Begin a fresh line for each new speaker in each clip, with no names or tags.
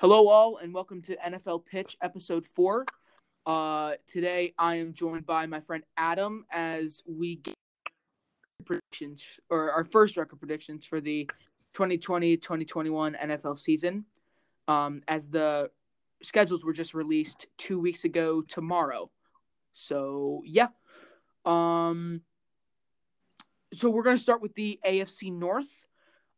Hello, all, and welcome to NFL Pitch Episode 4. Uh, today, I am joined by my friend Adam as we get predictions, or our first record predictions for the 2020 2021 NFL season. Um, as the schedules were just released two weeks ago tomorrow. So, yeah. Um, so, we're going to start with the AFC North.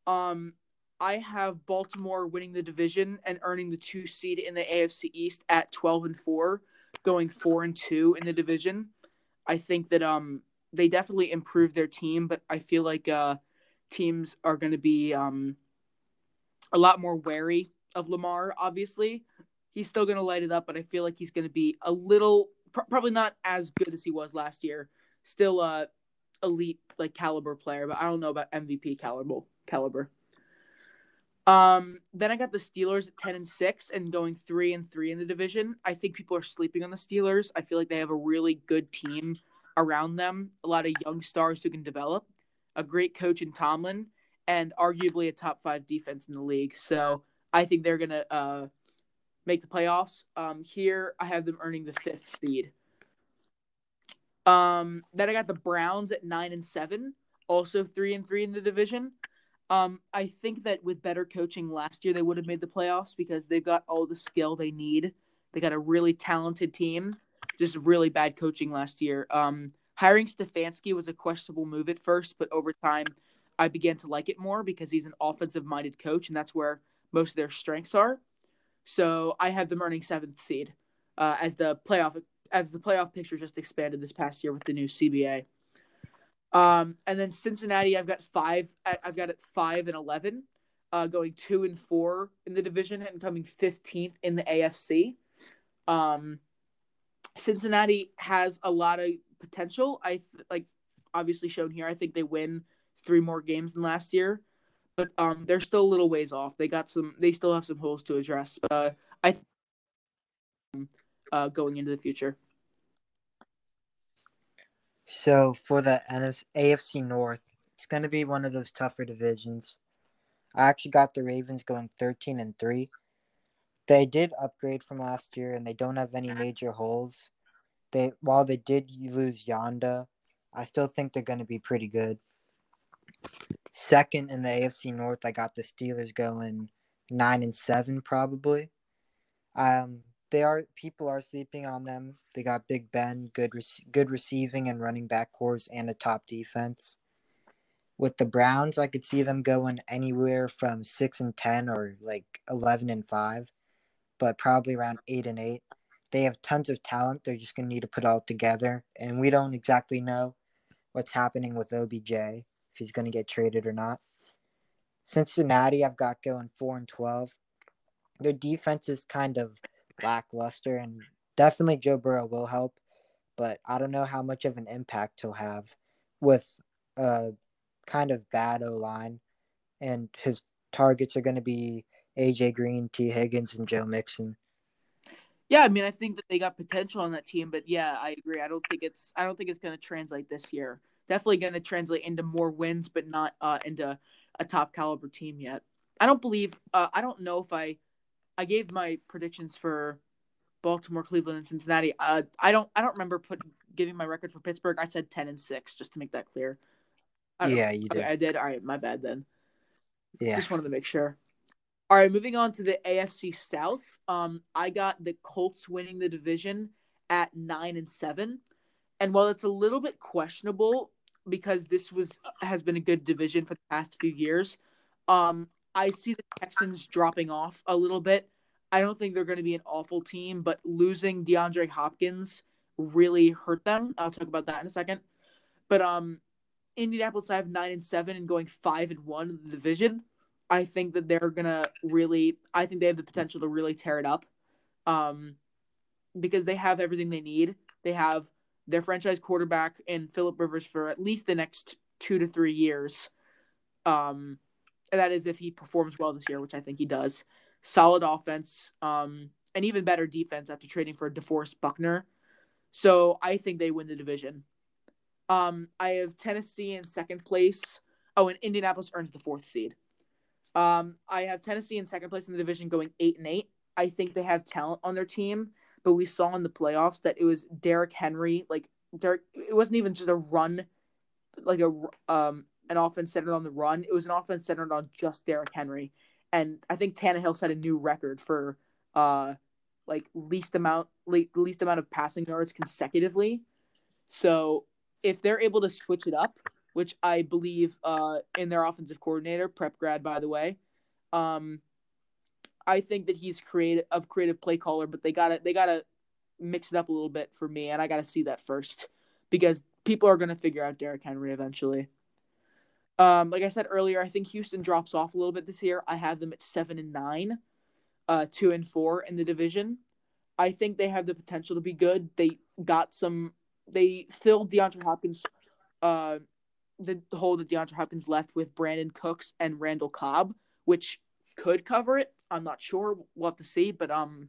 Um, I have Baltimore winning the division and earning the two seed in the AFC East at 12 and 4, going 4 and 2 in the division. I think that um they definitely improved their team, but I feel like uh teams are going to be um a lot more wary of Lamar obviously. He's still going to light it up, but I feel like he's going to be a little pr- probably not as good as he was last year. Still a elite like caliber player, but I don't know about MVP caliber caliber. Um, then I got the Steelers at ten and six and going three and three in the division. I think people are sleeping on the Steelers. I feel like they have a really good team around them, a lot of young stars who can develop, a great coach in Tomlin, and arguably a top five defense in the league. So I think they're gonna uh, make the playoffs. Um, here I have them earning the fifth seed. Um, then I got the Browns at nine and seven, also three and three in the division. Um, I think that with better coaching last year, they would have made the playoffs because they've got all the skill they need. They got a really talented team, just really bad coaching last year. Um, hiring Stefanski was a questionable move at first, but over time, I began to like it more because he's an offensive minded coach, and that's where most of their strengths are. So I have them earning seventh seed uh, as the playoff as the playoff picture just expanded this past year with the new CBA. Um, and then Cincinnati, I've got five. I've got it five and eleven, uh, going two and four in the division and coming fifteenth in the AFC. Um, Cincinnati has a lot of potential. I th- like obviously shown here. I think they win three more games than last year, but um, they're still a little ways off. They got some. They still have some holes to address. But uh, I, th- uh, going into the future.
So for the NFC, AFC North, it's going to be one of those tougher divisions. I actually got the Ravens going 13 and 3. They did upgrade from last year and they don't have any major holes. They while they did lose Yanda, I still think they're going to be pretty good. Second in the AFC North, I got the Steelers going 9 and 7 probably. Um they are people are sleeping on them. They got Big Ben, good good receiving and running back cores, and a top defense. With the Browns, I could see them going anywhere from six and ten or like eleven and five, but probably around eight and eight. They have tons of talent. They're just gonna need to put all together, and we don't exactly know what's happening with OBJ if he's gonna get traded or not. Cincinnati, I've got going four and twelve. Their defense is kind of lackluster, and definitely Joe Burrow will help, but I don't know how much of an impact he'll have with a kind of bad O line, and his targets are going to be AJ Green, Tee Higgins, and Joe Mixon.
Yeah, I mean, I think that they got potential on that team, but yeah, I agree. I don't think it's I don't think it's going to translate this year. Definitely going to translate into more wins, but not uh, into a top caliber team yet. I don't believe. Uh, I don't know if I I gave my predictions for Baltimore, Cleveland, and Cincinnati. Uh, I don't I don't remember putting giving my record for Pittsburgh. I said ten and six, just to make that clear.
Yeah, you
did.
Okay,
I did. All right, my bad then.
Yeah.
Just wanted to make sure. All right, moving on to the AFC South. Um, I got the Colts winning the division at nine and seven, and while it's a little bit questionable because this was has been a good division for the past few years, um, I see the Texans dropping off a little bit. I don't think they're going to be an awful team, but losing DeAndre Hopkins really hurt them. I'll talk about that in a second. But um, Indianapolis, I have nine and seven and going five and one in the division. I think that they're gonna really. I think they have the potential to really tear it up, um, because they have everything they need. They have their franchise quarterback in Philip Rivers for at least the next two to three years. Um, and that is if he performs well this year, which I think he does. Solid offense, um, and even better defense after trading for DeForest Buckner. So I think they win the division. Um, I have Tennessee in second place. Oh, and Indianapolis earns the fourth seed. Um, I have Tennessee in second place in the division, going eight and eight. I think they have talent on their team, but we saw in the playoffs that it was Derrick Henry. Like Derrick, it wasn't even just a run, like a um an offense centered on the run. It was an offense centered on just Derrick Henry, and I think Tannehill set a new record for uh like least amount like least amount of passing yards consecutively. So if they're able to switch it up, which I believe uh in their offensive coordinator, prep grad by the way, um I think that he's creative of creative play caller, but they gotta they gotta mix it up a little bit for me, and I gotta see that first because people are gonna figure out Derrick Henry eventually. Um, like I said earlier, I think Houston drops off a little bit this year. I have them at seven and nine, uh, two and four in the division. I think they have the potential to be good. They got some. They filled DeAndre Hopkins, uh, the hole that DeAndre Hopkins left with Brandin Cooks and Randall Cobb, which could cover it. I'm not sure. We'll have to see. But um,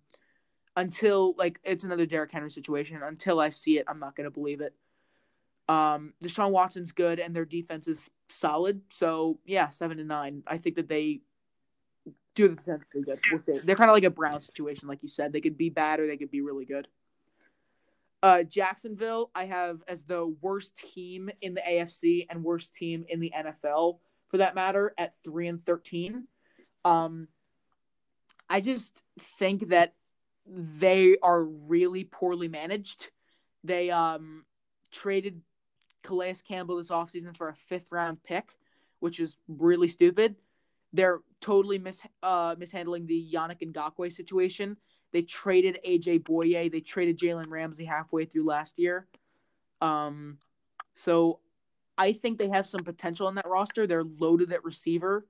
until like it's another Derrick Henry situation. Until I see it, I'm not gonna believe it. Um, Deshaun Watson's good, and their defense is solid. So yeah, seven to nine. I think that they do the potential good. We'll see. They're kind of like a Brown situation, like you said. They could be bad or they could be really good. Uh, Jacksonville, I have as the worst team in the AFC and worst team in the NFL for that matter at three and thirteen. Um, I just think that they are really poorly managed. They um traded Calais Campbell this offseason for a fifth round pick, which is really stupid. They're totally mis uh mishandling the Yannick Ngakoue situation. They traded AJ Bouye. They traded Jalen Ramsey halfway through last year. Um, so I think they have some potential in that roster. They're loaded at receiver,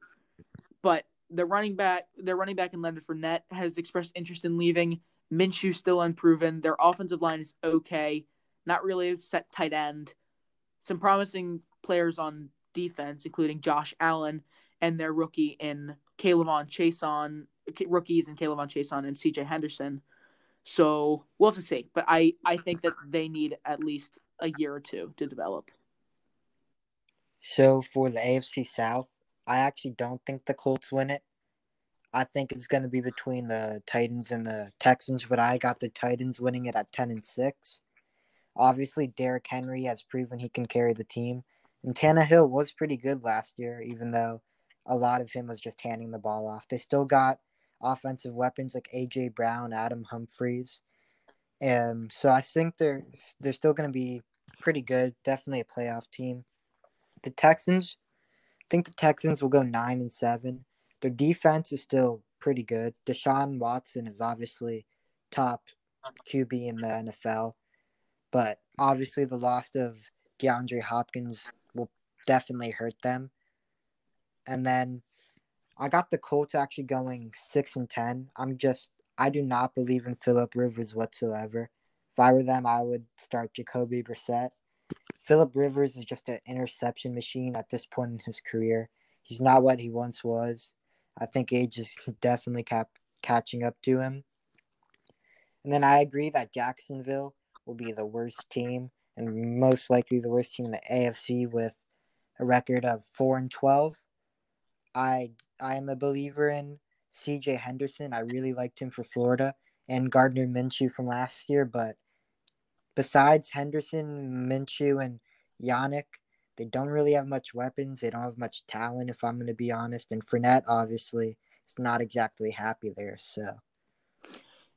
but their running back, their running back in Leonard Fournette has expressed interest in leaving. Minshew still unproven. Their offensive line is okay, not really a set tight end. Some promising players on defense, including Josh Allen and their rookie in K'Lavon Chaisson, rookies in K'Lavon Chaisson and C.J. Henderson. So we'll have to see, but I I think that they need at least a year or two to develop.
So for the AFC South, I actually don't think the Colts win it. I think it's going to be between the Titans and the Texans, but I got the Titans winning it at 10 and 6. Obviously, Derrick Henry has proven he can carry the team, and Tannehill was pretty good last year, even though a lot of him was just handing the ball off. They still got offensive weapons like AJ Brown, Adam Humphries. and um, so I think they're they're still going to be pretty good. Definitely a playoff team. The Texans, I think the Texans will go nine and seven. Their defense is still pretty good. Deshaun Watson is obviously top QB in the NFL, but obviously the loss of DeAndre Hopkins will definitely hurt them. And then I got the Colts actually going six and ten. I'm just I do not believe in Philip Rivers whatsoever. If I were them, I would start Jacoby Brissett. Philip Rivers is just an interception machine at this point in his career. He's not what he once was. I think age is definitely cap- catching up to him. And then I agree that Jacksonville will be the worst team and most likely the worst team in the AFC with a record of 4 and 12. I I am a believer in CJ Henderson. I really liked him for Florida and Gardner Minshew from last year, but besides Henderson, Minshew, and Yannick, they don't really have much weapons. They don't have much talent, if I'm going to be honest. And Fournette, obviously, is not exactly happy there. So,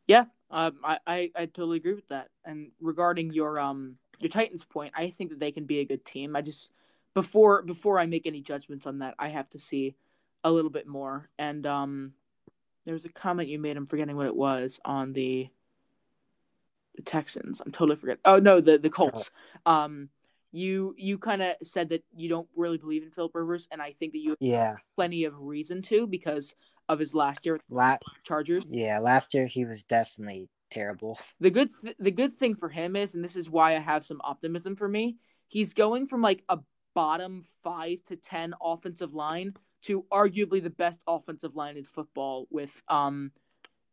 yeah, um, I, I, I totally agree with that. And regarding your um your Titans point, I think that they can be a good team. I just before before I make any judgments on that, I have to see a little bit more. And um, there was a comment you made. I'm forgetting what it was on the the Texans. I'm totally forgetting. Oh no, the the Colts. Um, you you kind of said that you don't really believe in Philip Rivers, and I think that you have
yeah
plenty of reason to because of his last year with
La-
Chargers.
Yeah, last year he was definitely terrible.
The good th- the good thing for him is, and this is why I have some optimism for me. He's going from like a bottom five to ten offensive line to arguably the best offensive line in football with um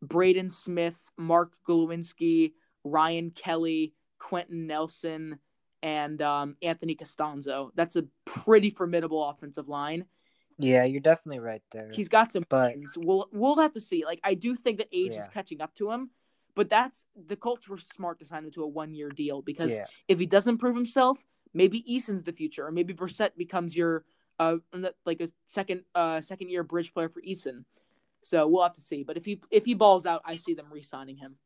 Braden Smith, Mark Glowinski, Ryan Kelly, Quenton Nelson, and um, Anthony Castonzo. That's a pretty formidable offensive line.
Yeah, you're definitely right there.
He's got some
But-.
We'll we'll have to see. Like I do think that age
Yeah.
is catching up to him, but that's the Colts were smart to sign him to a one year deal because
yeah,
if he doesn't prove himself, maybe Eason's the future, or maybe Brissett becomes your uh like a second uh second year bridge player for Eason. So we'll have to see. But if he if he balls out, I see them re-signing him.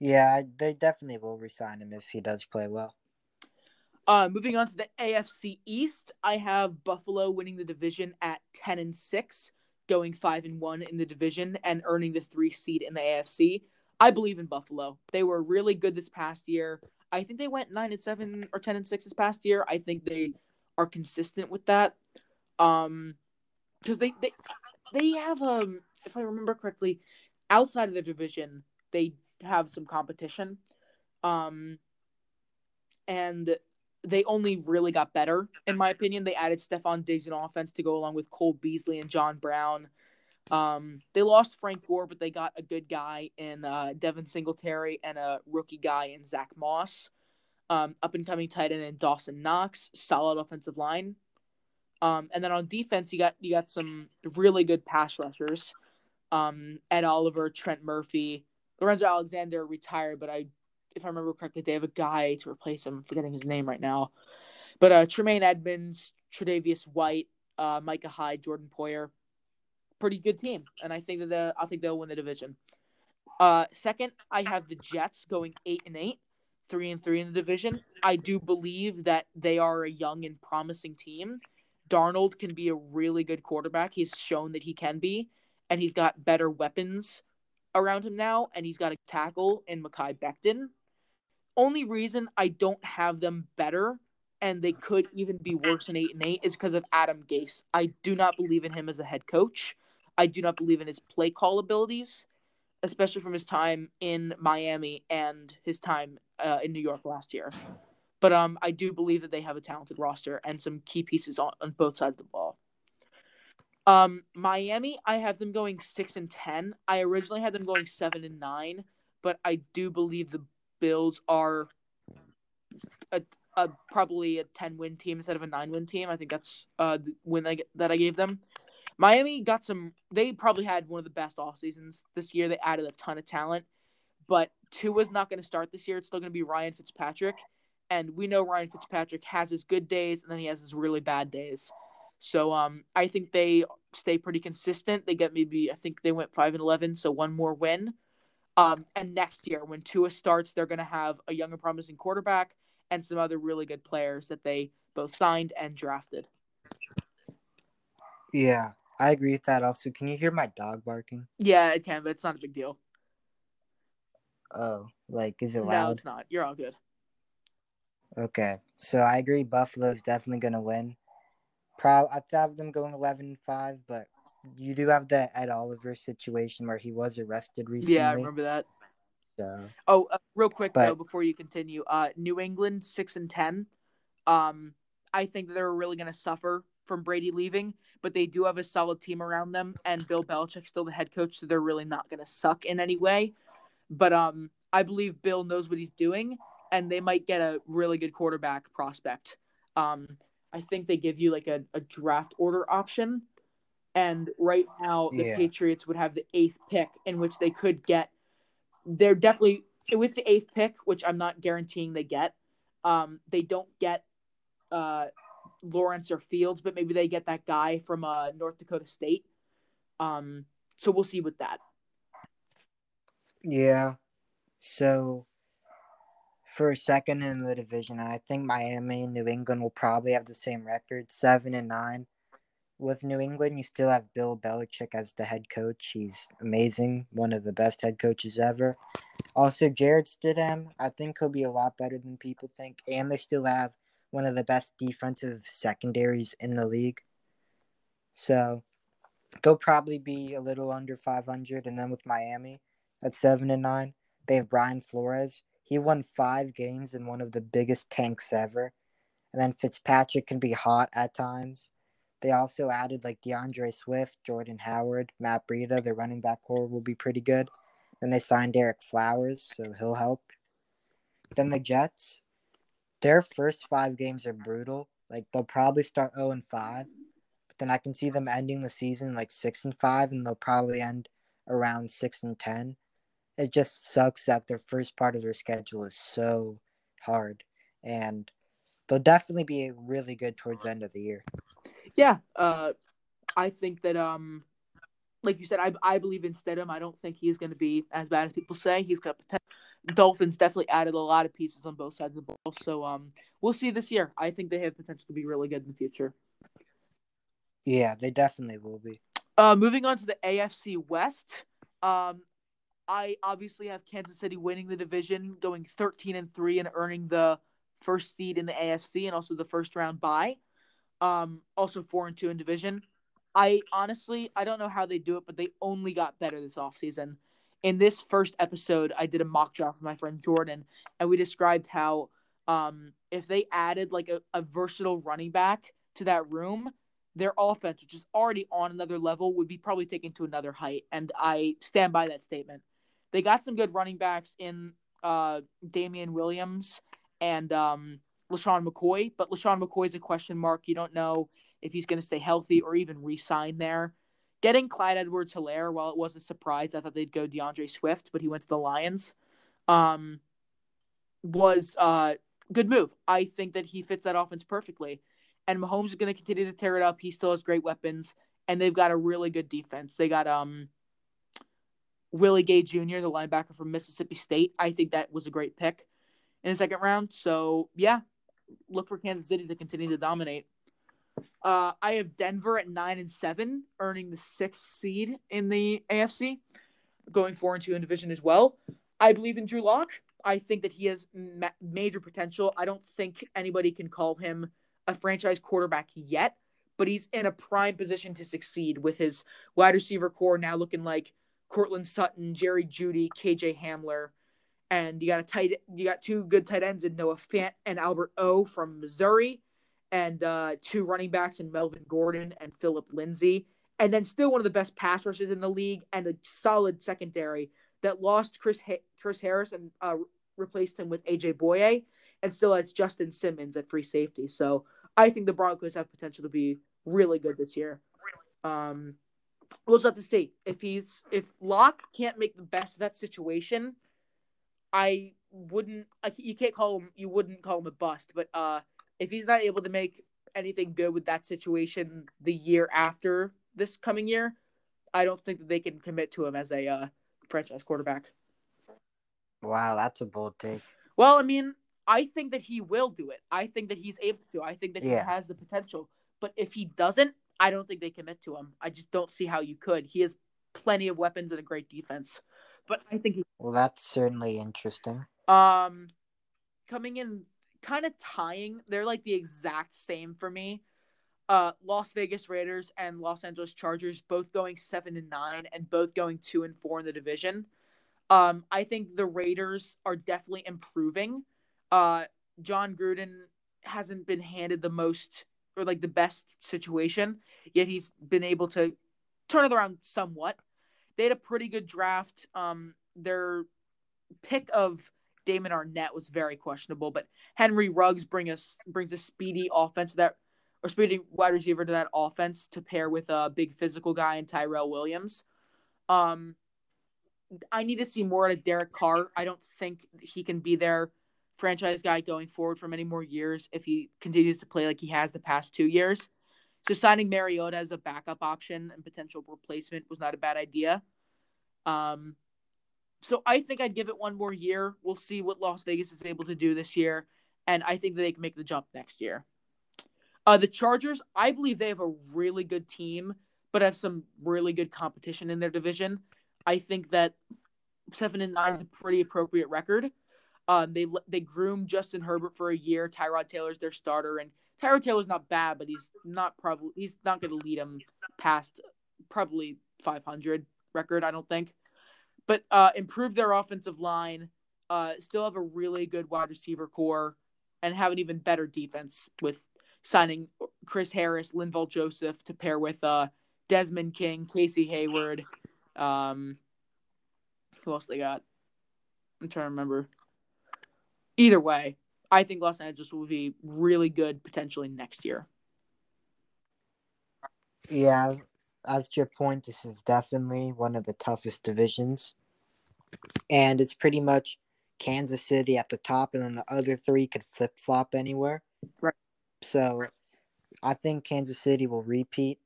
yeah, they definitely will resign him if he does play well.
Uh, moving on to the AFC East, I have Buffalo winning the division at ten and six, going five and one in the division, and earning the three seed in the AFC. I believe in Buffalo. They were really good this past year. I think they went nine and seven or ten and six this past year. I think they are consistent with that. Um, because they they they have um, if I remember correctly, outside of the division, they have some competition. Um, and they only really got better, in my opinion. They added Stefon Diggs in offense to go along with Cole Beasley and John Brown. Um, they lost Frank Gore, but they got a good guy in uh, Devin Singletary and a rookie guy in Zach Moss. Um, up and coming tight end in Dawson Knox, solid offensive line. Um, and then on defense, you got you got some really good pass rushers. Um, Ed Oliver, Trent Murphy, Lorenzo Alexander retired, but I if I remember correctly, they have a guy to replace him. I'm forgetting his name right now. But uh, Tremaine Edmunds, Tre'Davious White, uh, Micah Hyde, Jordan Poyer, pretty good team, and I think that the, I think they'll win the division. Uh, second, I have the Jets going eight and eight, three and three in the division. I do believe that they are a young and promising team. Darnold can be a really good quarterback. He's shown that he can be, and he's got better weapons around him now, and he's got a tackle in Mekhi Becton. Only reason I don't have them better, and they could even be worse than eight and eight, is because of Adam Gase. I do not believe in him as a head coach. I do not believe in his play call abilities, especially from his time in Miami and his time uh, in New York last year. But um, I do believe that they have a talented roster and some key pieces on, on both sides of the ball. Um, Miami, I have them going six and ten. I originally had them going seven and nine, but I do believe the Bills are a, a probably a ten win team instead of a nine win team. I think that's uh win I, that I gave them. Miami got some. They probably had one of the best off seasons this year. They added a ton of talent, but two Tua's not going to start this year. It's still going to be Ryan Fitzpatrick, and we know Ryan Fitzpatrick has his good days and then he has his really bad days. So um, I think they stay pretty consistent. They get maybe I think they went five and eleven, so one more win. Um, and next year when Tua starts, they're going to have a young and promising quarterback and some other really good players that they both signed and drafted.
Yeah, I agree with that. Also, can you hear my dog barking?
Yeah, it can, but it's not a big deal.
Oh, like is it loud?
No, it's not. You're all good.
Okay, so I agree. Buffalo's definitely gonna win. Prob I have them going 11 5, but you do have the Ed Oliver situation where he was arrested recently.
Yeah, I remember that.
So
Oh, uh, real quick
But-
though, before you continue, uh, New England six and ten. Um, I think they're really going to suffer from Brady leaving, but they do have a solid team around them, and Bill Belichick's still the head coach, so they're really not going to suck in any way. But um, I believe Bill knows what he's doing, and they might get a really good quarterback prospect. Um, I think they give you like a, a draft order option, and right now the
Yeah.
Patriots would have the eighth pick, in which they could get. They're definitely with the eighth pick, which I'm not guaranteeing they get. Um, they don't get uh, Lawrence or Fields, but maybe they get that guy from uh, North Dakota State. Um, so we'll see with that.
yeah, so for second in the division, I think Miami and New England will probably have the same record, seven and nine. With New England, you still have Bill Belichick as the head coach. He's amazing, one of the best head coaches ever. Also, Jarrett Stidham, I think he'll be a lot better than people think, and they still have one of the best defensive secondaries in the league. So they'll probably be a little under 500. And then with Miami at seven and nine, they have Brian Flores. He won five games in one of the biggest tanks ever. And then Fitzpatrick can be hot at times. They also added like D'Andre Swift, Jordan Howard, Matt Breida. Their running back core will be pretty good. Then they signed Ereck Flowers, so he'll help. Then the Jets, their first five games are brutal. Like they'll probably start 0 and 5, but then I can see them ending the season like six and five, and they'll probably end around six and ten. It just sucks that their first part of their schedule is so hard, and they'll definitely be really good towards the end of the year.
Yeah, uh, I think that um, like you said, I I believe in Stidham. I don't think he's going to be as bad as people say. He's got potential. Dolphins definitely added a lot of pieces on both sides of the ball, so um, we'll see this year. I think they have potential to be really good in the future.
Yeah, they definitely will be.
Uh, moving on to the AFC West. Um, I obviously have Kansas City winning the division, going 13 and 3 and earning the first seed in the AFC and also the first round bye. Um, also 4 and 2 in division. I honestly I don't know how they do it, but they only got better this offseason. In this first episode, I did a mock draft with my friend Jordan, and we described how um, if they added like a, a versatile running back to that room, their offense, which is already on another level, would be probably taken to another height. And I stand by that statement. They got some good running backs in uh, Damien Williams and um, LeSean McCoy, but LeSean McCoy is a question mark. You don't know if he's going to stay healthy or even re-sign there. Getting Clyde Edwards Helaire, while it was a surprise, I thought they'd go D'Andre Swift, but he went to the Lions. Um, was a uh, good move. I think that he fits that offense perfectly. And Mahomes is going to continue to tear it up. He still has great weapons, and they've got a really good defense. They got um Willie Gay Jr., the linebacker from Mississippi State. I think that was a great pick in the second round. So yeah, look for Kansas City to continue to dominate. Uh, I have Denver at nine and seven, earning the sixth seed in the AFC, going four and two in division as well. I believe in Drew Lock. I think that he has ma- major potential. I don't think anybody can call him a franchise quarterback yet, but he's in a prime position to succeed with his wide receiver core now looking like Courtland Sutton, Jerry Jeudy, KJ Hamler, and you got a tight you got two good tight ends in Noah Fant and Albert O from Missouri and uh, two running backs in Melvin Gordon and Philip Lindsay, and then still one of the best pass rushers in the league and a solid secondary that lost Chris ha- Chris Harris and uh, replaced him with AJ Bouye, and still has Justin Simmons at free safety. So I think the Broncos have potential to be really good this year. Um, we'll just have to see if he's if Lock can't make the best of that situation. I wouldn't. I, you can't call him. You wouldn't call him a bust, but uh, if he's not able to make anything good with that situation the year after this coming year, I don't think that they can commit to him as a uh, franchise quarterback.
Wow, that's a bold take.
Well, I mean, I think that he will do it. I think that he's able to. I think that
Yeah.
he has the potential. But if he doesn't, I don't think they commit to him. I just don't see how you could. He has plenty of weapons and a great defense. But I think he
Well, that's certainly interesting.
um coming in kind of tying. They're like the exact same for me. Uh Las Vegas Raiders and Los Angeles Chargers both going 7 and 9 and both going 2 and 4 in the division. Um I think the Raiders are definitely improving. Uh Jon Gruden hasn't been handed the most or like the best situation, yet he's been able to turn it around somewhat. They had a pretty good draft. Um their pick of Damon Arnette was very questionable, but Henry Ruggs bring us brings a speedy offense that or speedy wide receiver to that offense to pair with a big physical guy in Tyrell Williams. Um, I need to see more out of Derek Carr. I don't think he can be their franchise guy going forward for many more years if he continues to play like he has the past two years. So signing Mariota as a backup option and potential replacement was not a bad idea. Um, so I think I'd give it one more year. We'll see what Las Vegas is able to do this year, and I think that they can make the jump next year. Uh, the Chargers, I believe they have a really good team, but have some really good competition in their division. I think that seven and nine is a pretty appropriate record. Um, they they groomed Justin Herbert for a year. Tyrod Taylor's their starter, and Tyrod Taylor's not bad, but he's not probably he's not going to lead them past probably 500 record. I don't think but uh, improve their offensive line, uh, still have a really good wide receiver core, and have an even better defense with signing Chris Harris, Linval Joseph to pair with uh, Desmond King, Casey Hayward. Um, who else they got? I'm trying to remember. Either way, I think Los Angeles will be really good potentially next year.
Yeah, as to your point, this is definitely one of the toughest divisions. And it's pretty much Kansas City at the top, and then the other three could flip flop anywhere.
Right.
So I think Kansas City will repeat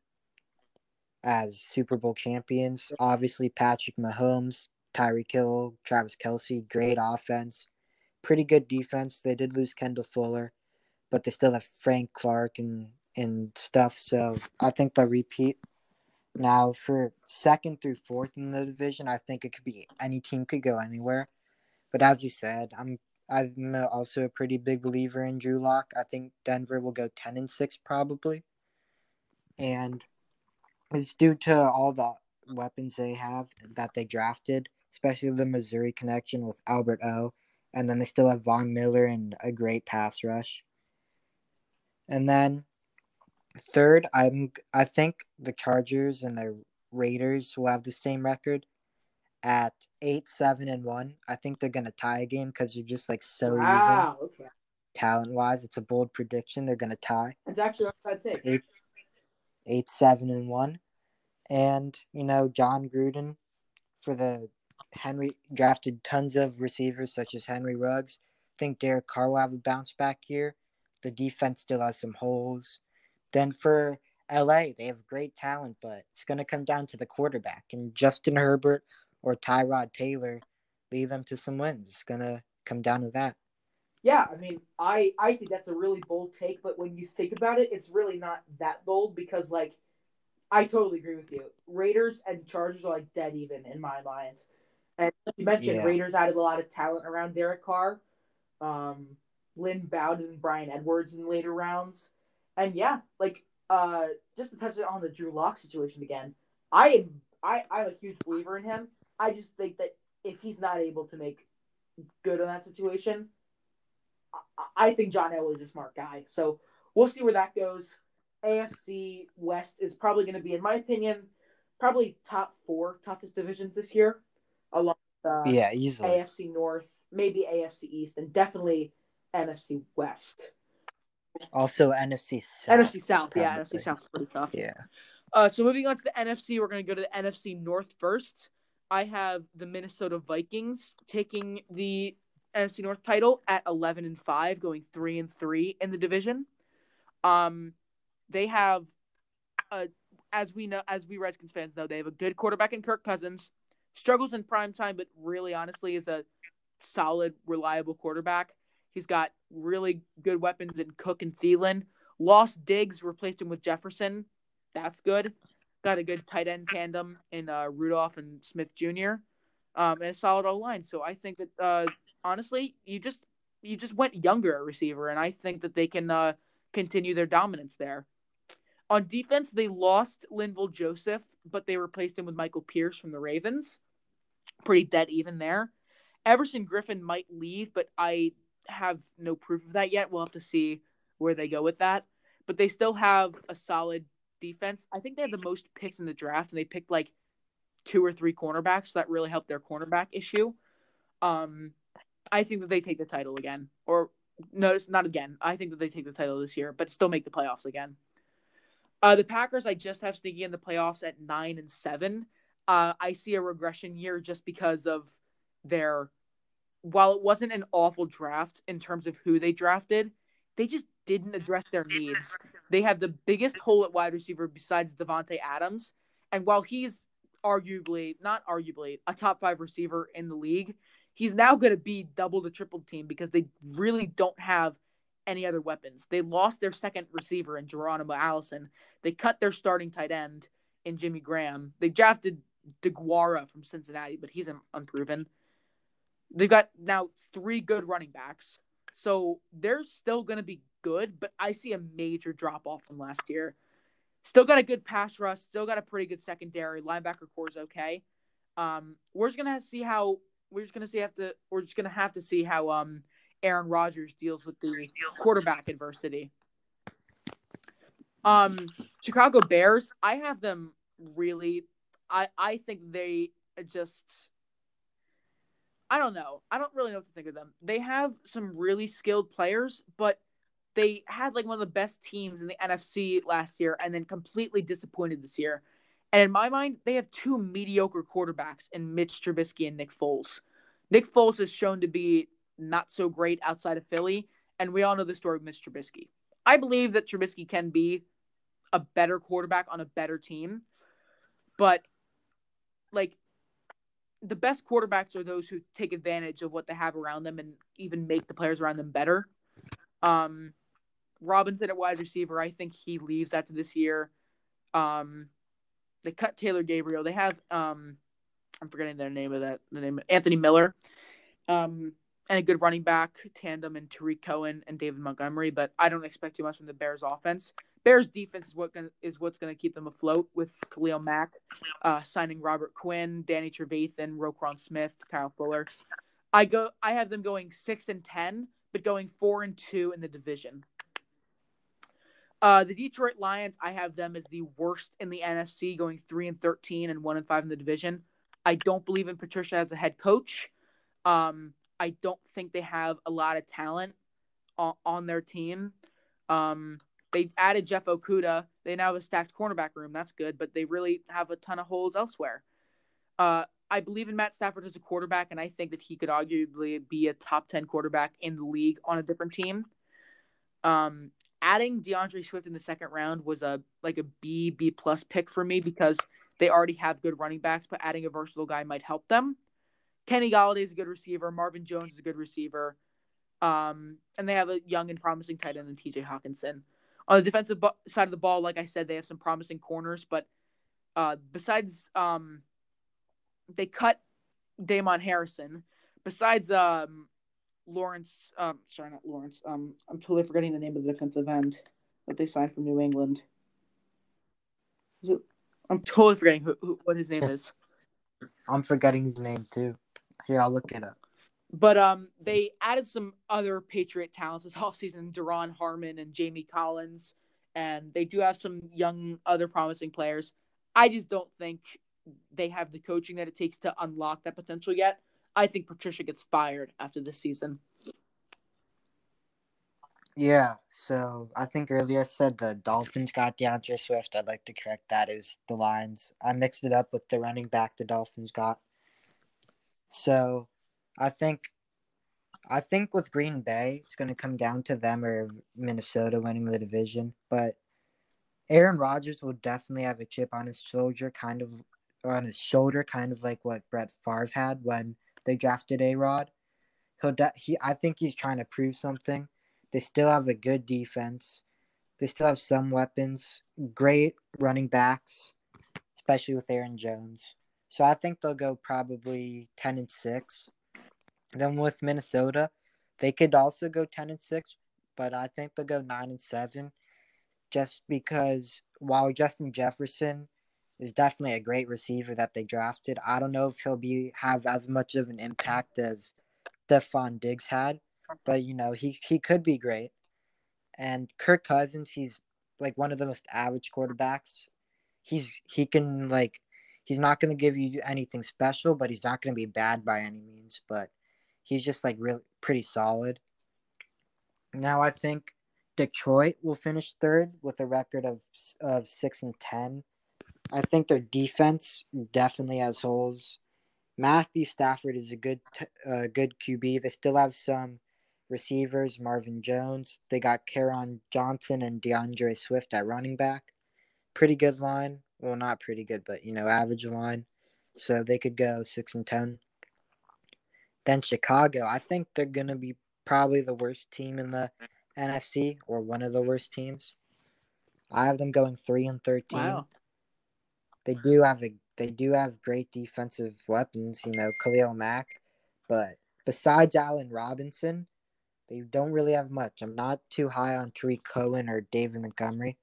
as Super Bowl champions. Obviously, Patrick Mahomes, Tyreek Hill, Travis Kelce, great offense, pretty good defense. They did lose Kendall Fuller, but they still have Frank Clark and and stuff. So I think they'll repeat. Now for second through fourth in the division, I think it could be any team could go anywhere. But as you said, I'm I'm also a pretty big believer in Drew Lock. I think Denver will go ten and six probably, and it's due to all the weapons they have that they drafted, especially the Missouri connection with Albert O, and then they still have Von Miller and a great pass rush. And then third, I'm I think the Chargers and the Raiders will have the same record at eight, seven, and one. I think they're gonna tie a game because you're just like so
wow,
even
okay.
talent wise. It's a bold prediction. They're gonna tie
It's actually what I'd take.
eight, eight, seven, and one. And you know Jon Gruden for the Henry drafted tons of receivers such as Henry Ruggs. I think Derek Carr will have a bounce back here. The defense still has some holes. Then for LA, they have great talent, but it's going to come down to the quarterback. And Justin Herbert or Tyrod Taylor lead them to some wins. It's going to come down to that.
Yeah, I mean, I I think that's a really bold take, but when you think about it, it's really not that bold because like I totally agree with you. Raiders and Chargers are like dead even in my mind. And you mentioned
Yeah.
Raiders added a lot of talent around Derek Carr. Um, Lynn Bowden and Bryan Edwards in later rounds. And yeah, like uh just to touch on the Drew Lock situation again, I am I, I'm a huge believer in him. I just think that if he's not able to make good on that situation, I- I think John Elway is a smart guy. So we'll see where that goes. AFC West is probably going to be, in my opinion, probably top four toughest divisions this year, along with uh,
yeah, easily.
AFC North, maybe AFC East, and definitely NFC West.
Also, NFC South.
NFC South, yeah. NFC South is pretty tough.
Yeah.
Uh, so moving on to the NFC, we're going to go to the NFC North first. I have the Minnesota Vikings taking the NFC North title at 11 and 5, going 3 and 3 in the division. Um they have uh as we know as we Redskins fans know, they have a good quarterback in Kirk Cousins. Struggles in prime time, but really honestly is a solid, reliable quarterback. He's got really good weapons in Cook and Thielen. Lost Diggs, replaced him with Jefferson. That's good. Got a good tight end tandem in uh, Rudolph and Smith Jr. Um, and a solid O line. So I think that uh, honestly, you just you just went younger at receiver, and I think that they can uh, continue their dominance there. On defense, they lost Linval Joseph, but they replaced him with Michael Pierce from the Ravens. Pretty dead even there. Everson Griffen might leave, but I have no proof of that yet. We'll have to see where they go with that. But they still have a solid defense. I think they have the most picks in the draft, and they picked like two or three cornerbacks. So that really helped their cornerback issue. Um, I think that they take the title again, or no, not again. I think that they take the title this year, but still make the playoffs again. Uh, the Packers, I just have sneaking in the playoffs at nine and seven. Uh, I see a regression year just because of their. While it wasn't an awful draft in terms of who they drafted, they just didn't address their needs. They have the biggest hole at wide receiver besides Davante Adams, and while he's arguably not arguably a top five receiver in the league, he's now going to be double the triple team because they really don't have any other weapons. They lost their second receiver in Geronimo Allison. They cut their starting tight end in Jimmy Graham. They drafted DeGuara from Cincinnati, but he's un- unproven. They've got now three good running backs. So they're still going to be good, but I see a major drop off from last year. Still got a good pass rush, still got a pretty good secondary. Linebacker core is okay. Um, we're just gonna see how we're just gonna see have to we're just gonna have to see how um Aaron Rodgers deals with the quarterback adversity. Um, Chicago Bears, I have them really. I I think they just. I don't know. I don't really know what to think of them. They have some really skilled players, but they had like one of the best teams in the NFC last year and then completely disappointed this year. And in my mind, they have two mediocre quarterbacks in Mitch Trubisky and Nick Foles. Nick Foles has shown to be not so great outside of Philly, and we all know the story of Mitch Trubisky. I believe that Trubisky can be a better quarterback on a better team, but like the best quarterbacks are those who take advantage of what they have around them and even make the players around them better. Um, Robinson at wide receiver, I think he leaves after this year. Um, they cut Taylor Gabriel. They have um, I'm forgetting their name of that the name Anthony Miller. Um, and a good running back tandem in Tarik Cohen and David Montgomery, but I don't expect too much from the Bears offense. Bears defense is what is what's going to keep them afloat with Khalil Mack uh, signing Robert Quinn, Danny Trevathan, Roquan Smith, Kyle Fuller. I go I have them going 6 and 10, but going 4 and 2 in the division. Uh, the Detroit Lions, I have them as the worst in the NFC, going 3 and 13 and 1 and 5 in the division. I don't believe in Patricia as a head coach. Um, I don't think they have a lot of talent on, on their team. Um, they added Jeff Okudah. They now have a stacked cornerback room. That's good, but they really have a ton of holes elsewhere. Uh, I believe in Matt Stafford as a quarterback, and I think that he could arguably be a top 10 quarterback in the league on a different team. Um, adding D'Andre Swift in the second round was a like a B, B plus pick for me because they already have good running backs, but adding a versatile guy might help them. Kenny Golladay is a good receiver. Marvin Jones is a good receiver. Um, and they have a young and promising tight end in TJ Hockenson. On the defensive side of the ball, like I said, they have some promising corners, but uh, besides, um, they cut Damon Harrison. Besides um, Lawrence, um, sorry, not Lawrence. Um, I'm totally forgetting the name of the defensive end that they signed from New England. I'm totally forgetting who, who what his name is.
I'm forgetting his name too. Here, I'll look it up.
But um, they added some other Patriot talents this offseason, Duron Harmon and Jamie Collins, and they do have some young other promising players. I just don't think they have the coaching that it takes to unlock that potential yet. I think Patricia gets fired after this season.
Yeah, so I think earlier I said the Dolphins got D'Andre Swift. I'd like to correct that. Was the Lions. I mixed it up with the running back the Dolphins got. So I think I think with Green Bay, it's going to come down to them or Minnesota winning the division. But Aaron Rodgers will definitely have a chip on his shoulder, kind of on his shoulder, kind of like what Brett Favre had when they drafted A Rod. He'll de- he I think he's trying to prove something. They still have a good defense. They still have some weapons, great running backs, especially with Aaron Jones. So I think they'll go probably 10 and 6. Then with Minnesota, they could also go 10 and 6, but I think they'll go 9 and 7 just because while Justin Jefferson is definitely a great receiver that they drafted, I don't know if he'll be have as much of an impact as Stefon Diggs had, but you know, he he could be great. And Kirk Cousins, he's like one of the most average quarterbacks. He's he can like he's not going to give you anything special, but he's not going to be bad by any means. But he's just like really pretty solid. Now I think Detroit will finish third with a record of of six and ten. I think their defense definitely has holes. Matthew Stafford is a good uh, good QB. They still have some receivers, Marvin Jones. They got Kerryon Johnson and D'Andre Swift at running back. Pretty good line well, not pretty good, but you know, average line. So they could go six and ten. Then Chicago, I think they're gonna be probably the worst team in the NFC or one of the worst teams. I have them going three and thirteen. Wow. They do have a they do have great defensive weapons, you know, Khalil Mack, but besides Allen Robinson, they don't really have much. I'm not too high on Tarik Cohen or David Montgomery.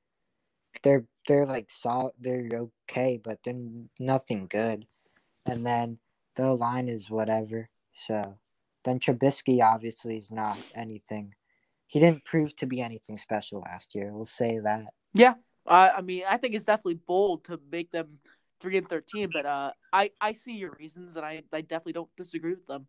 They're they're like solid. They're okay, but they're nothing good. And then the line is whatever. So then Trubisky obviously is not anything. He didn't prove to be anything special last year. We'll say that.
Yeah, I mean, I think it's definitely bold to make them three and thirteen, but uh, I I see your reasons, and I I definitely don't disagree with them.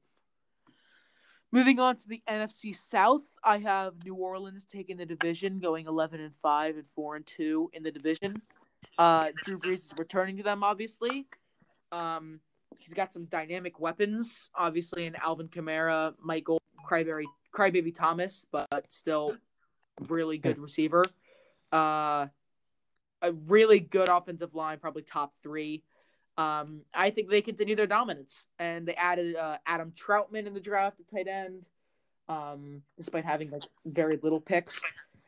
Moving on to the NFC South, I have New Orleans taking the division, going eleven and five and four and two in the division. Uh, Drew Brees is returning to them, obviously. Um, he's got some dynamic weapons, obviously, in Alvin Kamara, Michael Cryberry, Crybaby Thomas, but still really good receiver. Uh, a really good offensive line, probably top three. Um, I think they continue their dominance, and they added uh, Adam Trautman in the draft at tight end, um, despite having like very little picks.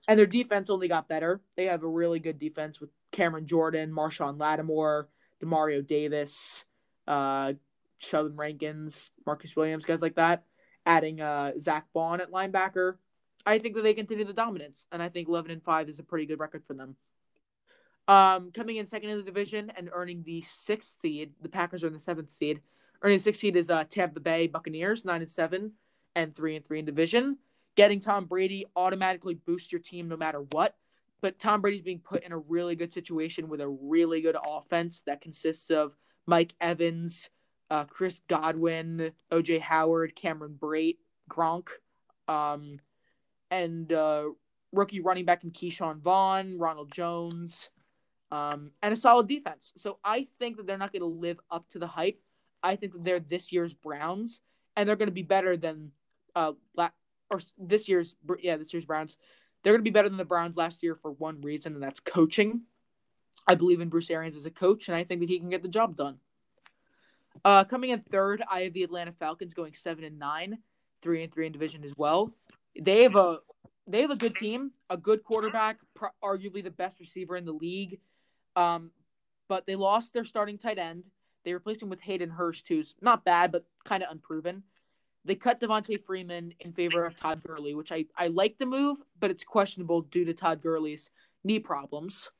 And their defense only got better. They have a really good defense with Cameron Jordan, Marshon Lattimore, Demario Davis, uh, Sheldon Rankins, Marcus Williams, guys like that. Adding uh, Zack Baun at linebacker, I think that they continue the dominance, and I think eleven and five is a pretty good record for them. Um, coming in second in the division and earning the sixth seed, the Packers are in the seventh seed. Earning sixth seed is uh, Tampa Bay Buccaneers, nine and seven, and three and three in division. Getting Tom Brady automatically boosts your team no matter what. But Tom Brady's being put in a really good situation with a really good offense that consists of Mike Evans, uh, Chris Godwin, OJ Howard, Cameron Brate, Gronk, um, and uh, rookie running back in Ke'Shawn Vaughn, Ronald Jones, um, and a solid defense. So I think that they're not going to live up to the hype. I think that they're this year's Browns, and they're going to be better than uh, or this year's yeah this year's Browns. They're going to be better than the Browns last year for one reason, and that's coaching. I believe in Bruce Arians as a coach, and I think that he can get the job done. Uh, coming in third, I have the Atlanta Falcons going seven and nine, three and three in division as well. They have a they have a good team, a good quarterback, arguably the best receiver in the league. Um, but they lost their starting tight end. They replaced him with Hayden Hurst, who's not bad but kind of unproven. They cut Devonta Freeman in favor of Todd Gurley, which I, I like the move, but it's questionable due to Todd Gurley's knee problems.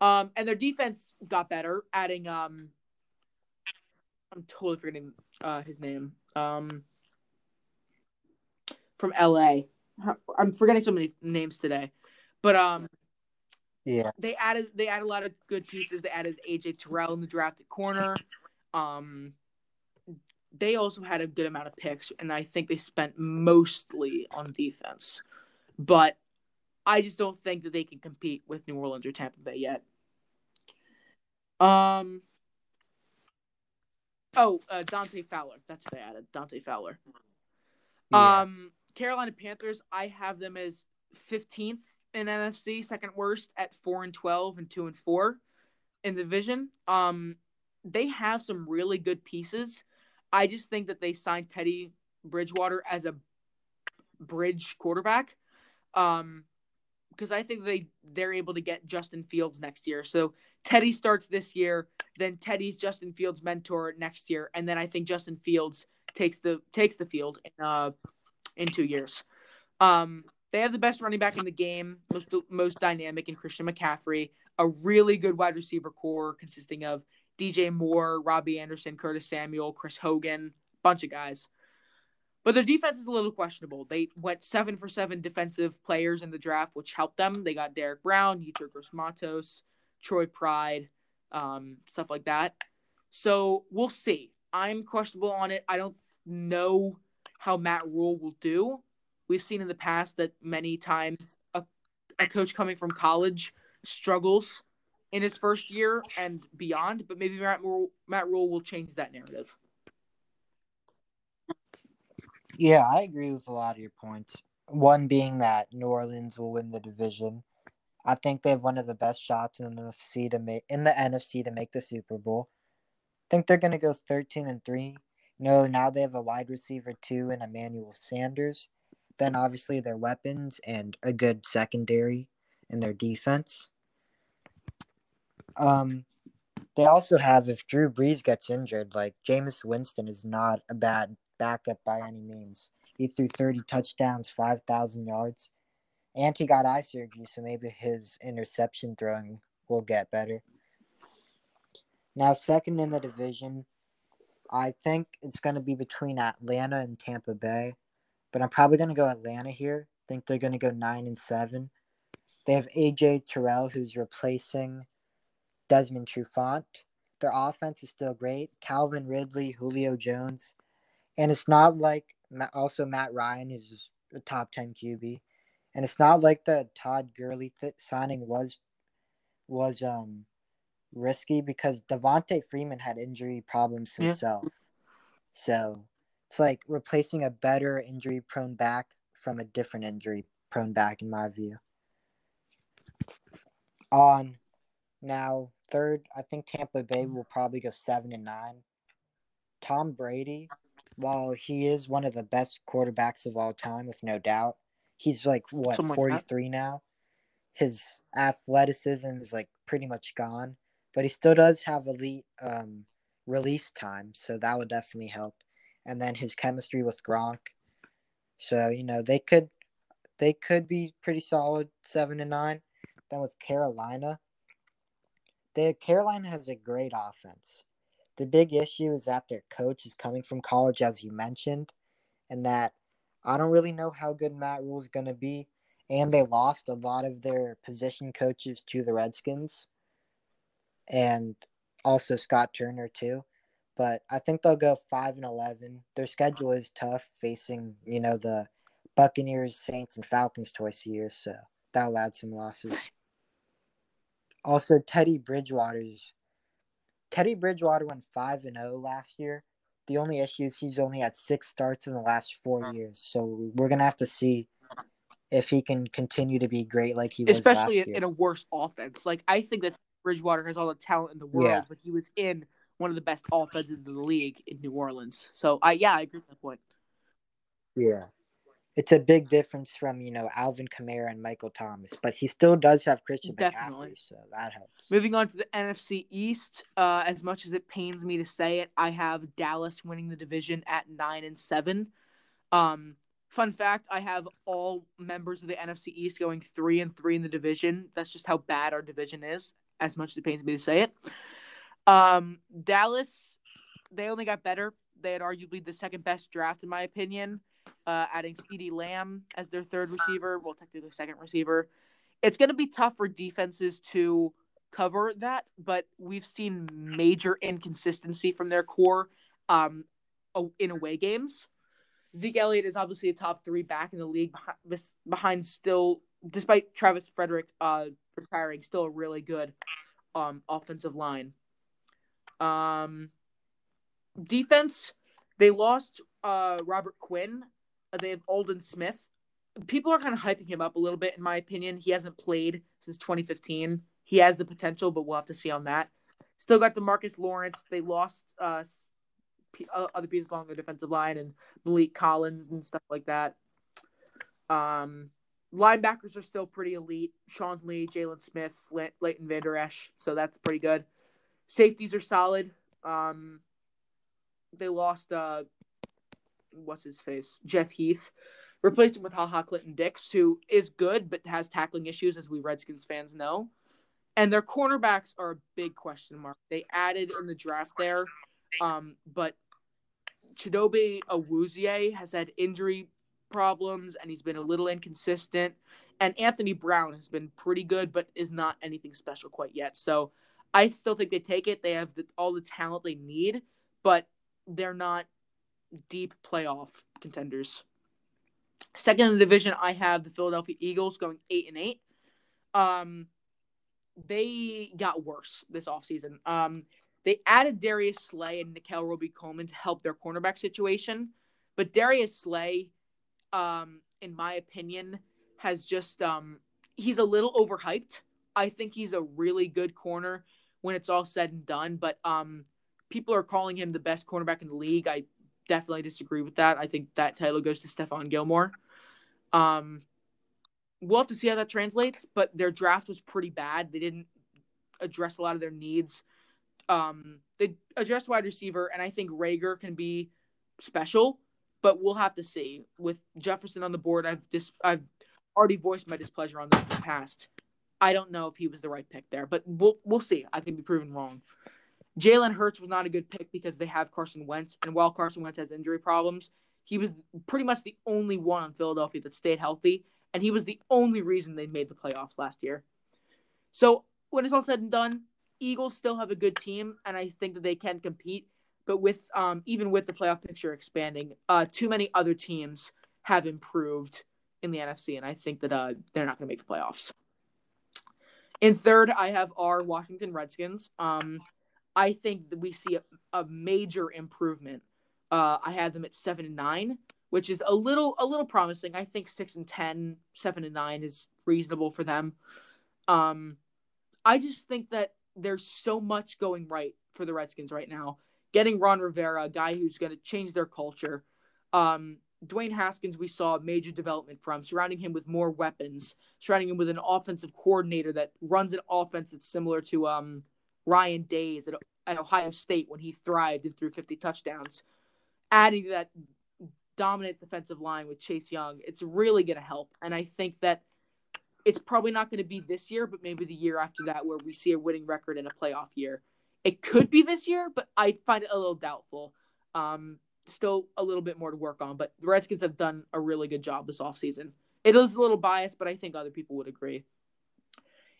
Um, and their defense got better, adding um, I'm totally forgetting uh, his name. Um, from LA. I'm forgetting so many names today, but um,
yeah,
they added they added a lot of good pieces. They added AJ Terrell in the drafted corner. Um, they also had a good amount of picks, and I think they spent mostly on defense. But I just don't think that they can compete with New Orleans or Tampa Bay yet. Um. Oh, uh, Dante Fowler. That's what they added. Dante Fowler. Yeah. Um, Carolina Panthers. I have them as fifteenth in NFC, second worst at four and twelve and two and four in the division. Um, they have some really good pieces. I just think that they signed Teddy Bridgewater as a bridge quarterback. Um, because I think they they're able to get Justin Fields next year. So Teddy starts this year, then Teddy's Justin Fields mentor next year, and then I think Justin Fields takes the takes the field in uh in two years. Um, they have the best running back in the game, most most dynamic in Christian McCaffrey, a really good wide receiver core consisting of DJ Moore, Robbie Anderson, Curtis Samuel, Chris Hogan, bunch of guys. But their defense is a little questionable. They went seven for seven defensive players in the draft, which helped them. They got Derrick Brown, Yetur Gross Troy Pride, um, stuff like that. So we'll see. I'm questionable on it. I don't know how Matt Rhule will do. We've seen in the past that many times a, a coach coming from college struggles in his first year and beyond, but maybe Matt Rhule, Matt Rhule will change that narrative.
Yeah, I agree with a lot of your points. One being that New Orleans will win the division. I think they have one of the best shots in the NFC to make in the NFC to make the Super Bowl. I think they're going to go 13 and 3. You know, now they have a wide receiver too and Emmanuel Sanders. Then obviously their weapons and a good secondary in their defense. Um they also have if Drew Brees gets injured, like Jameis Winston is not a bad backup by any means. He threw 30 touchdowns, 5,000 yards, and he got eye surgery, so maybe his interception throwing will get better. Now, second in the division, I think it's going to be between Atlanta and Tampa Bay, but I'm probably going to go Atlanta here. I think they're going to go 9 and 7. They have AJ Terrell, who's replacing Desmond Trufant. Their offense is still great. Calvin Ridley, Julio Jones, and it's not like also Matt Ryan is a top ten QB, and it's not like the Todd Gurley th- signing was was um risky because Devonta Freeman had injury problems himself. Yeah. So it's like replacing a better injury prone back from a different injury prone back, in my view. On now, third, I think Tampa Bay will probably go seven and nine. Tom Brady, while he is one of the best quarterbacks of all time, with no doubt, he's like what forty three now. His athleticism is like pretty much gone, but he still does have elite um, release time, so that would definitely help. And then his chemistry with Gronk, so you know they could they could be pretty solid seven and nine. Then with Carolina, they Carolina has a great offense. The big issue is that their coach is coming from college, as you mentioned, and that I don't really know how good Matt Rhule is going to be. And they lost a lot of their position coaches to the Redskins, and also Scott Turner too. But I think they'll go five and eleven. Their schedule is tough, facing you know the Buccaneers, Saints, and Falcons twice a year, so that'll add some losses. Also, Teddy Bridgewater's Teddy Bridgewater went five and zero oh last year. The only issue is he's only had six starts in the last four mm. years, so we're gonna have to see if he can continue to be great like he was,
especially
in,
in a worse offense. Like I think that Bridgewater has all the talent in the world, yeah. but he was in one of the best offenses in the league in New Orleans. So I yeah, I agree with that point.
Yeah it's a big difference from you know Alvin Kamara and Michael Thomas, but he still does have Christian Definitely. McCaffrey, so that helps.
Moving on to the NFC East, uh, as much as it pains me to say it, I have Dallas winning the division at nine and seven. Um, fun fact: I have all members of the NFC East going three and three in the division. That's just how bad our division is. As much as it pains me to say it, um, Dallas, they only got better. They had arguably the second best draft in my opinion uh, adding CeeDee Lamb as their third receiver, well, technically second receiver. It's going to be tough for defenses to cover that, but we've seen major inconsistency from their core um, in away games. Zeke Elliott is obviously a top three back in the league behind still, despite Travis Frederick uh, retiring, still a really good um, offensive line. Um, defense, they lost uh, Robert Quinn they have Aldon Smith. People are kind of hyping him up a little bit, in my opinion. He hasn't played since 2015. He has the potential, but we'll have to see on that. Still got Demarcus Lawrence. They lost uh, uh, other pieces along the defensive line and Maliek Collins and stuff like that. Um, linebackers are still pretty elite. Sean Lee, Jaylon Smith, Leighton Vander Esch. So that's pretty good. Safeties are solid. Um, they lost uh, what's his face, Jeff Heath, replaced him with Ha Ha Clinton Dix, who is good but has tackling issues, as we Redskins fans know. And their cornerbacks are a big question mark. They added in the draft there, um, but Chidobe Awuzie has had injury problems and he's been a little inconsistent. And Anthony Brown has been pretty good, but is not anything special quite yet. So I still think they take it. They have the, all the talent they need, but they're not deep playoff contenders. Second in the division, I have the Philadelphia Eagles going eight and eight. Um, they got worse this offseason. Um, they added Darius Slay and Nickell Robey-Coleman to help their cornerback situation, but Darius Slay, um, in my opinion, has just um, he's a little overhyped. I think he's a really good corner when it's all said and done, but um, people are calling him the best cornerback in the league. I definitely disagree with that. I think that title goes to Stephon Gilmore. Um, we'll have to see how that translates, but their draft was pretty bad. They didn't address a lot of their needs. Um, they addressed wide receiver, and I think Reagor can be special, but we'll have to see. With Jefferson on the board, I've just I've already voiced my displeasure on this in the past. I don't know if he was the right pick there, but we'll we'll see. I can be proven wrong. Jalen Hurts was not a good pick because they have Carson Wentz, and while Carson Wentz has injury problems, he was pretty much the only one on Philadelphia that stayed healthy, and he was the only reason they made the playoffs last year. So when it's all said and done, Eagles still have a good team, and I think that they can compete. but with um, even with the playoff picture expanding, uh, too many other teams have improved in the NFC, and I think that uh, they're not going to make the playoffs. In third, I have our Washington Redskins. Um, I think that we see a, a major improvement. Uh, I had them at seven and nine, which is a little a little promising. I think six and 10, 7 and nine is reasonable for them. Um, I just think that there's so much going right for the Redskins right now. Getting Ron Rivera, a guy who's going to change their culture. Um, Dwayne Haskins, we saw major development from, surrounding him with more weapons, surrounding him with an offensive coordinator that runs an offense that's similar to um, Ryan Day's at, at Ohio State when he thrived and threw 50 touchdowns. Adding that dominant defensive line with Chase Young, it's really going to help. And I think that it's probably not going to be this year, but maybe the year after that, where we see a winning record in a playoff year. It could be this year, but I find it a little doubtful. Um, still a little bit more to work on, but the Redskins have done a really good job this offseason. It is a little biased, but I think other people would agree.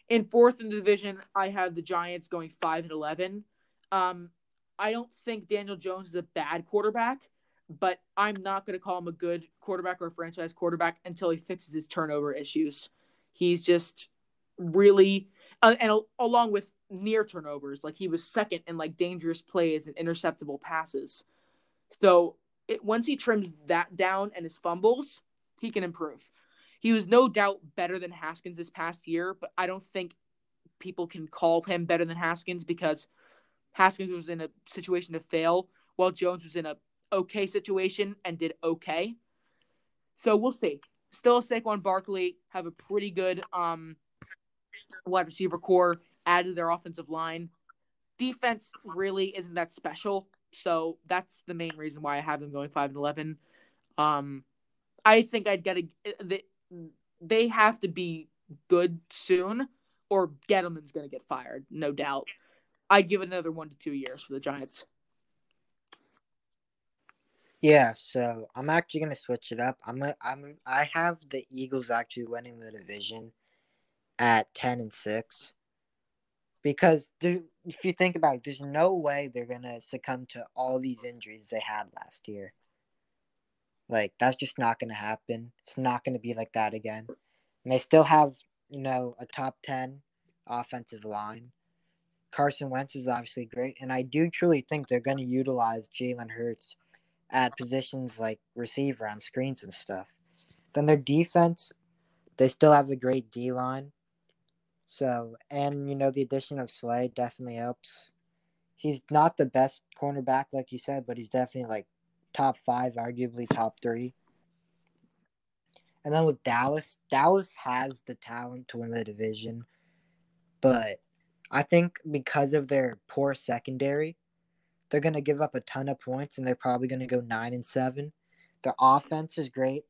In fourth in the division, I have the Giants going five and eleven. Um, I don't think Daniel Jones is a bad quarterback, but I'm not going to call him a good quarterback or a franchise quarterback until he fixes his turnover issues. He's just really, uh, and along with near turnovers, like he was second in like dangerous plays and interceptable passes. So it, once he trims that down and his fumbles, he can improve. He was no doubt better than Haskins this past year, but I don't think people can call him better than Haskins because Haskins was in a situation to fail while Jones was in a okay situation and did okay. So we'll see. Still Saquon Barkley have a pretty good um wide receiver core added to their offensive line. Defense really isn't that special. So that's the main reason why I have them going five and eleven. Um, I think I'd get a they, they have to be good soon, or Gettleman's going to get fired, no doubt. I'd give another one to two years for the Giants.
Yeah, so I'm actually gonna switch it up. I'm a, I'm I have the Eagles actually winning the division at ten and six because if you think about it, there's no way they're gonna succumb to all these injuries they had last year. Like that's just not gonna happen. It's not gonna be like that again. And they still have, you know, a top ten offensive line. Carson Wentz is obviously great, and I do truly think they're going to utilize Jalen Hurts at positions like receiver on screens and stuff. Then their defense, they still have a great D line. So, and you know, the addition of Slay definitely helps. He's not the best cornerback, like you said, but he's definitely like top five, arguably top three. And then with Dallas, Dallas has the talent to win the division, but I think because of their poor secondary, they're going to give up a ton of points and they're probably going to go 9 and 7. Their offense is great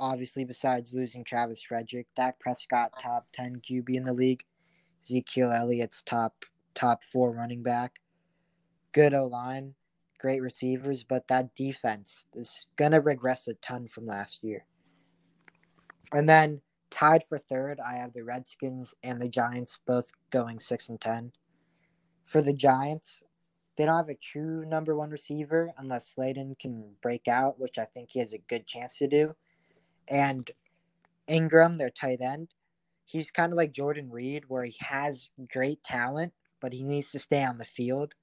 obviously, besides losing Travis Frederick, Dak Prescott top ten QB in the league, Ezekiel Elliott's top top four running back, good O line, great receivers, but that defense is gonna regress a ton from last year. And then tied for third, I have the Redskins and the Giants both going six and ten. For the Giants, they don't have a true number one receiver unless Slayton can break out, which I think he has a good chance to do and Engram, their tight end, he's kind of like Jordan Reed, where he has great talent, but he needs to stay on the field.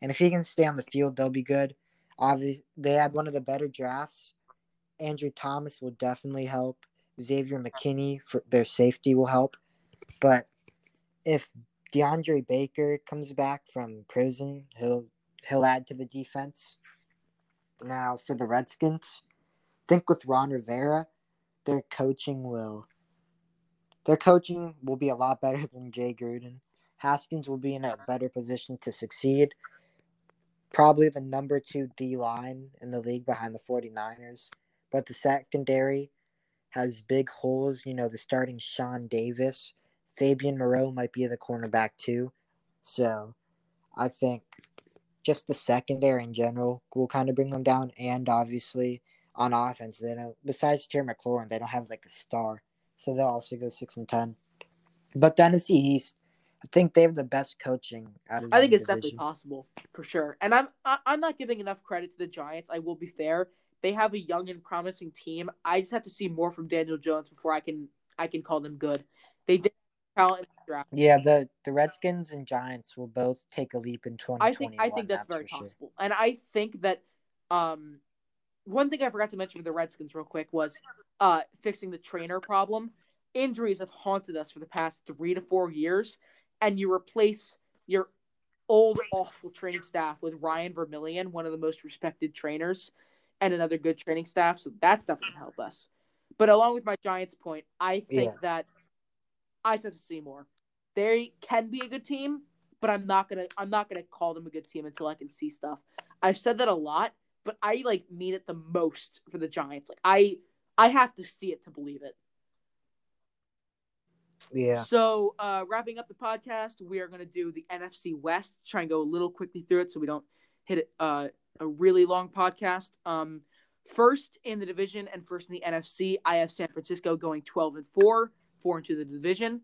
And if he can stay on the field, they'll be good. Obviously, they had one of the better drafts. Andrew Thomas will definitely help. Xavier McKinney for their safety will help. But if DeAndre Baker comes back from prison, he'll he'll add to the defense. Now for the Redskins, I think with Ron Rivera, their coaching will their coaching will be a lot better than Jay Gruden. Haskins will be in a better position to succeed. Probably the number two D line in the league behind the 49ers. But the secondary has big holes. You know, the starting Sean Davis. Fabian Moreau might be the cornerback too. So I think just the secondary in general will kind of bring them down. And obviously, on offense. They don't besides Terry McLaurin, they don't have like a star. So they'll also go six and ten. But the NFC East, I think they have the best coaching out of.
I think it's definitely possible for sure. And I'm I, I'm not giving enough credit to the Giants. I will be fair. They have a young and promising team. I just have to see more from Daniel Jones before I can I can call them good. They did talent in the draft.
Yeah, the the Redskins and Giants will both take a leap in
I think I think that's, very
for sure.
possible. And I think that um one thing I forgot to mention with the Redskins real quick was uh fixing the trainer problem. Injuries have haunted us for the past three to four years, and you replace your old awful training staff with Ryan Vermillion, one of the most respected trainers, and another good training staff. So that's definitely help us. But along with my Giants point, I think
Yeah.
that I have to see more. They can be a good team, but I'm not gonna I'm not gonna call them a good team until I can see stuff. I've said that a lot, but I like mean it the most for the Giants. Like I I have to see it to believe it.
Yeah.
So uh wrapping up the podcast, we are gonna do the NFC West, try and go a little quickly through it so we don't hit it, uh, a really long podcast. Um first in the division and first in the NFC, I have San Francisco going twelve and four, four into the division.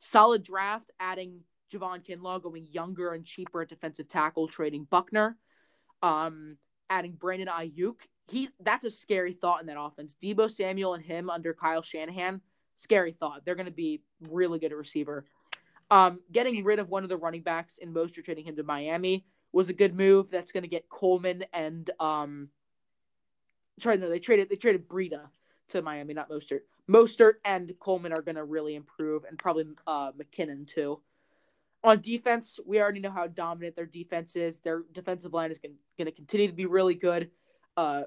Solid draft, adding Javon Kinlaw, going younger and cheaper at defensive tackle, trading Buckner. Um, adding Brandon Aiyuk. He that's a scary thought in that offense. Deebo Samuel and him under Kyle Shanahan, scary thought. They're going to be really good at receiver. Um, getting rid of one of the running backs in Mostert, trading him to Miami was a good move. That's going to get Coleman and um, sorry, no, they traded they traded Breida to Miami, not Mostert. Mostert and Coleman are going to really improve, and probably uh, McKinnon too. On defense, we already know how dominant their defense is. Their defensive line is going to continue to be really good. Uh,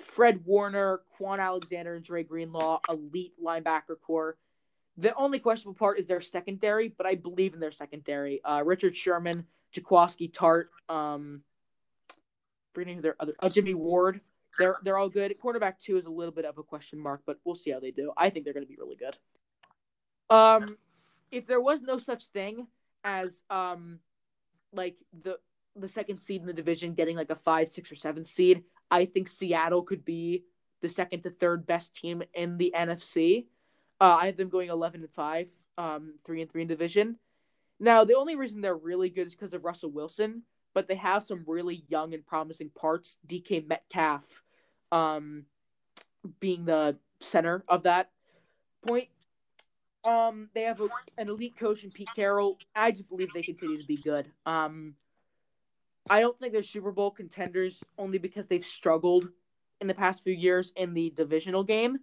Fred Warner, Kwon Alexander, and Dre Greenlaw, elite linebacker core. The only questionable part is their secondary, but I believe in their secondary. Uh, Richard Sherman, Jaquiski Tartt, um, forgetting who their other, uh, Jimmy Ward. They're they're all good. Quarterback two is a little bit of a question mark, but we'll see how they do. I think they're going to be really good. Um, if there was no such thing as um, like the the second seed in the division getting like a five, six, or seven seed, I think Seattle could be the second to third best team in the NFC. Uh, I have them going eleven and five, um, three and three in division. Now, the only reason they're really good is because of Russell Wilson, but they have some really young and promising parts. DK Metcalf, um, being the center of that point. Um, they have a, an elite coach in Pete Carroll. I just believe they continue to be good. Um, I don't think they're Super Bowl contenders only because they've struggled in the past few years in the divisional game,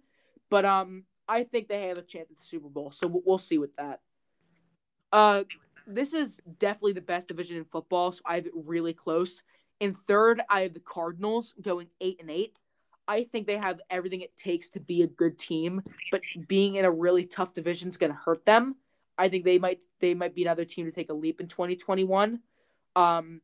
but um, I think they have a chance at the Super Bowl. So we'll, see with that. Uh, this is definitely the best division in football, so I have it really close. In third, I have the Cardinals going eight and eight. I think they have everything it takes to be a good team, but being in a really tough division is going to hurt them. I think they might they might be another team to take a leap in 2021. Um,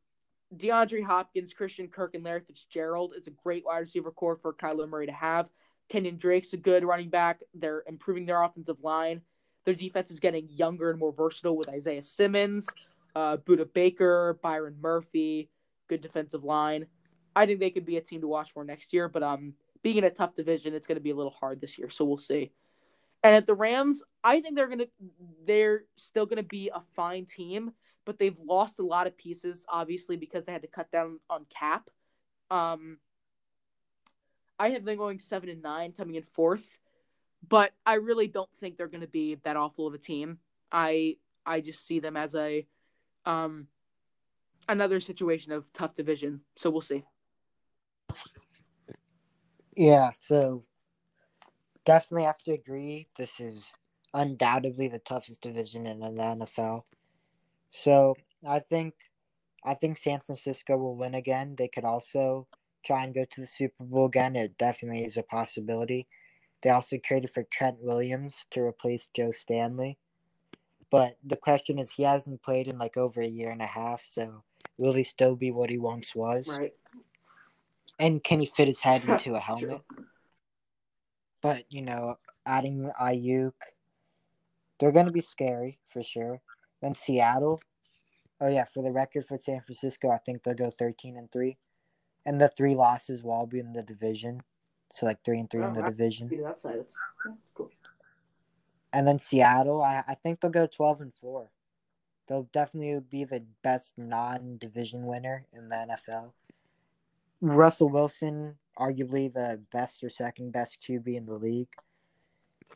DeAndre Hopkins, Christian Kirk, and Larry Fitzgerald is a great wide receiver core for Kyler Murray to have. Kenyon Drake's a good running back. They're improving their offensive line. Their defense is getting younger and more versatile with Isaiah Simmons, uh, Budda Baker, Byron Murphy, good defensive line. I think they could be a team to watch for next year, but um, being in a tough division, it's going to be a little hard this year, so we'll see. And at the Rams, I think they're gonna they're still gonna be a fine team, but they've lost a lot of pieces, obviously, because they had to cut down on cap. Um, I have them going seven and nine, coming in fourth, but I really don't think they're gonna be that awful of a team. I I just see them as a um another situation of tough division, so we'll see.
Yeah, so definitely have to agree. This is undoubtedly the toughest division in the NFL. So I think I think San Francisco will win again. They could also try and go to the Super Bowl again. It definitely is a possibility. They also traded for Trent Williams to replace Joe Staley. But the question is he hasn't played in like over a year and a half, so will he still be what he once was?
Right.
And can he fit his head into a
True.
helmet? But you know, adding Aiyuk, they're going to be scary for sure. Then Seattle, oh yeah, for the record for San Francisco, I think they'll go thirteen and three, and the three losses will all be in the division, so like three and three in oh, the
Oh,
division.
See that side. That's, that's cool.
And then Seattle, I, I think they'll go twelve and four. They'll definitely be the best non-division winner in the NFL. Russell Wilson, arguably the best or second best QB in the league.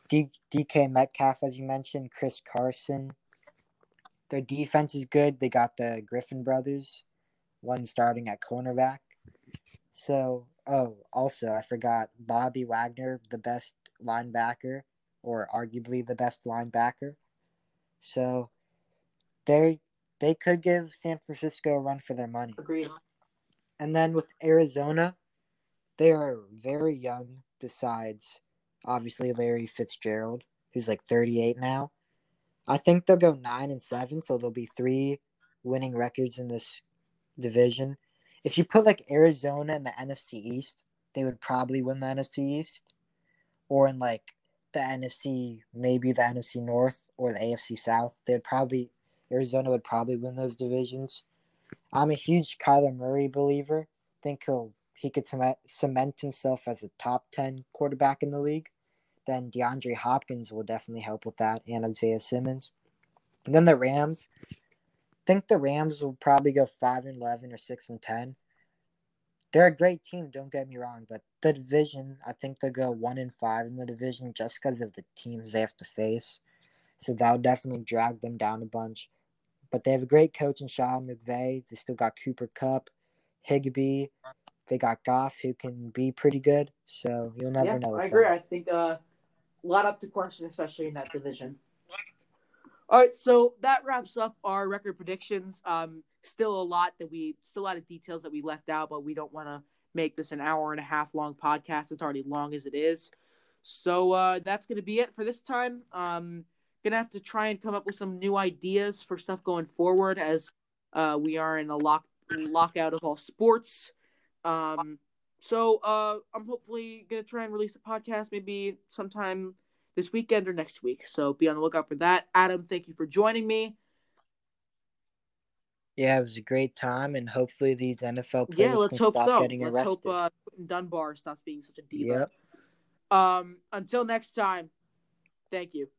D- DK Metcalf, as you mentioned, Chris Carson. Their defense is good. They got the Griffin brothers, one starting at cornerback. So, oh, also, I forgot Bobby Wagner, the best linebacker, or arguably the best linebacker. So, they they could give San Francisco a run for their money.
Agreed.
And then with Arizona, they are very young. Besides, obviously Larry Fitzgerald, who's like 38 now. I think they'll go nine and seven, so there'll be three winning records in this division. If you put like Arizona in the NFC East, they would probably win the NFC East, or in like the NFC, maybe the NFC North or the AFC South. They'd probably Arizona would probably win those divisions. I'm a huge Kyler Murray believer. Think he'll he could cement himself as a top 10 quarterback in the league, then DeAndre Hopkins will definitely help with that and Isaiah Simmons. And then the Rams, I think the Rams will probably go 5 and 11 or 6 and 10. They're a great team, don't get me wrong, but the division, I think they'll go 1 and 5 in the division just because of the teams they have to face. So that'll definitely drag them down a bunch. But they have a great coach in Sean McVay. They still got Cooper Kupp, Higbee, they got Goff, who can be pretty good. So you'll never
yeah,
know.
I agree.
Them.
I think uh, a lot up to question, especially in that division. All right, so that wraps up our record predictions. Um, still a lot that we, still a lot of details that we left out, but we don't want to make this an hour and a half long podcast. It's already long as it is. So uh, that's going to be it for this time. Um, gonna have to try and come up with some new ideas for stuff going forward as uh, we are in a lock lockout of all sports. Um, so uh, I'm hopefully gonna try and release a podcast maybe sometime this weekend or next week. So be on the lookout for that. Adam, thank you for joining me.
Yeah, it was a great time, and hopefully these NFL players
yeah, let's
can
hope
stop
so.
getting
let's
arrested.
hope uh, Dunbar stops being such a diva.
Yep.
Um, until next time, thank you.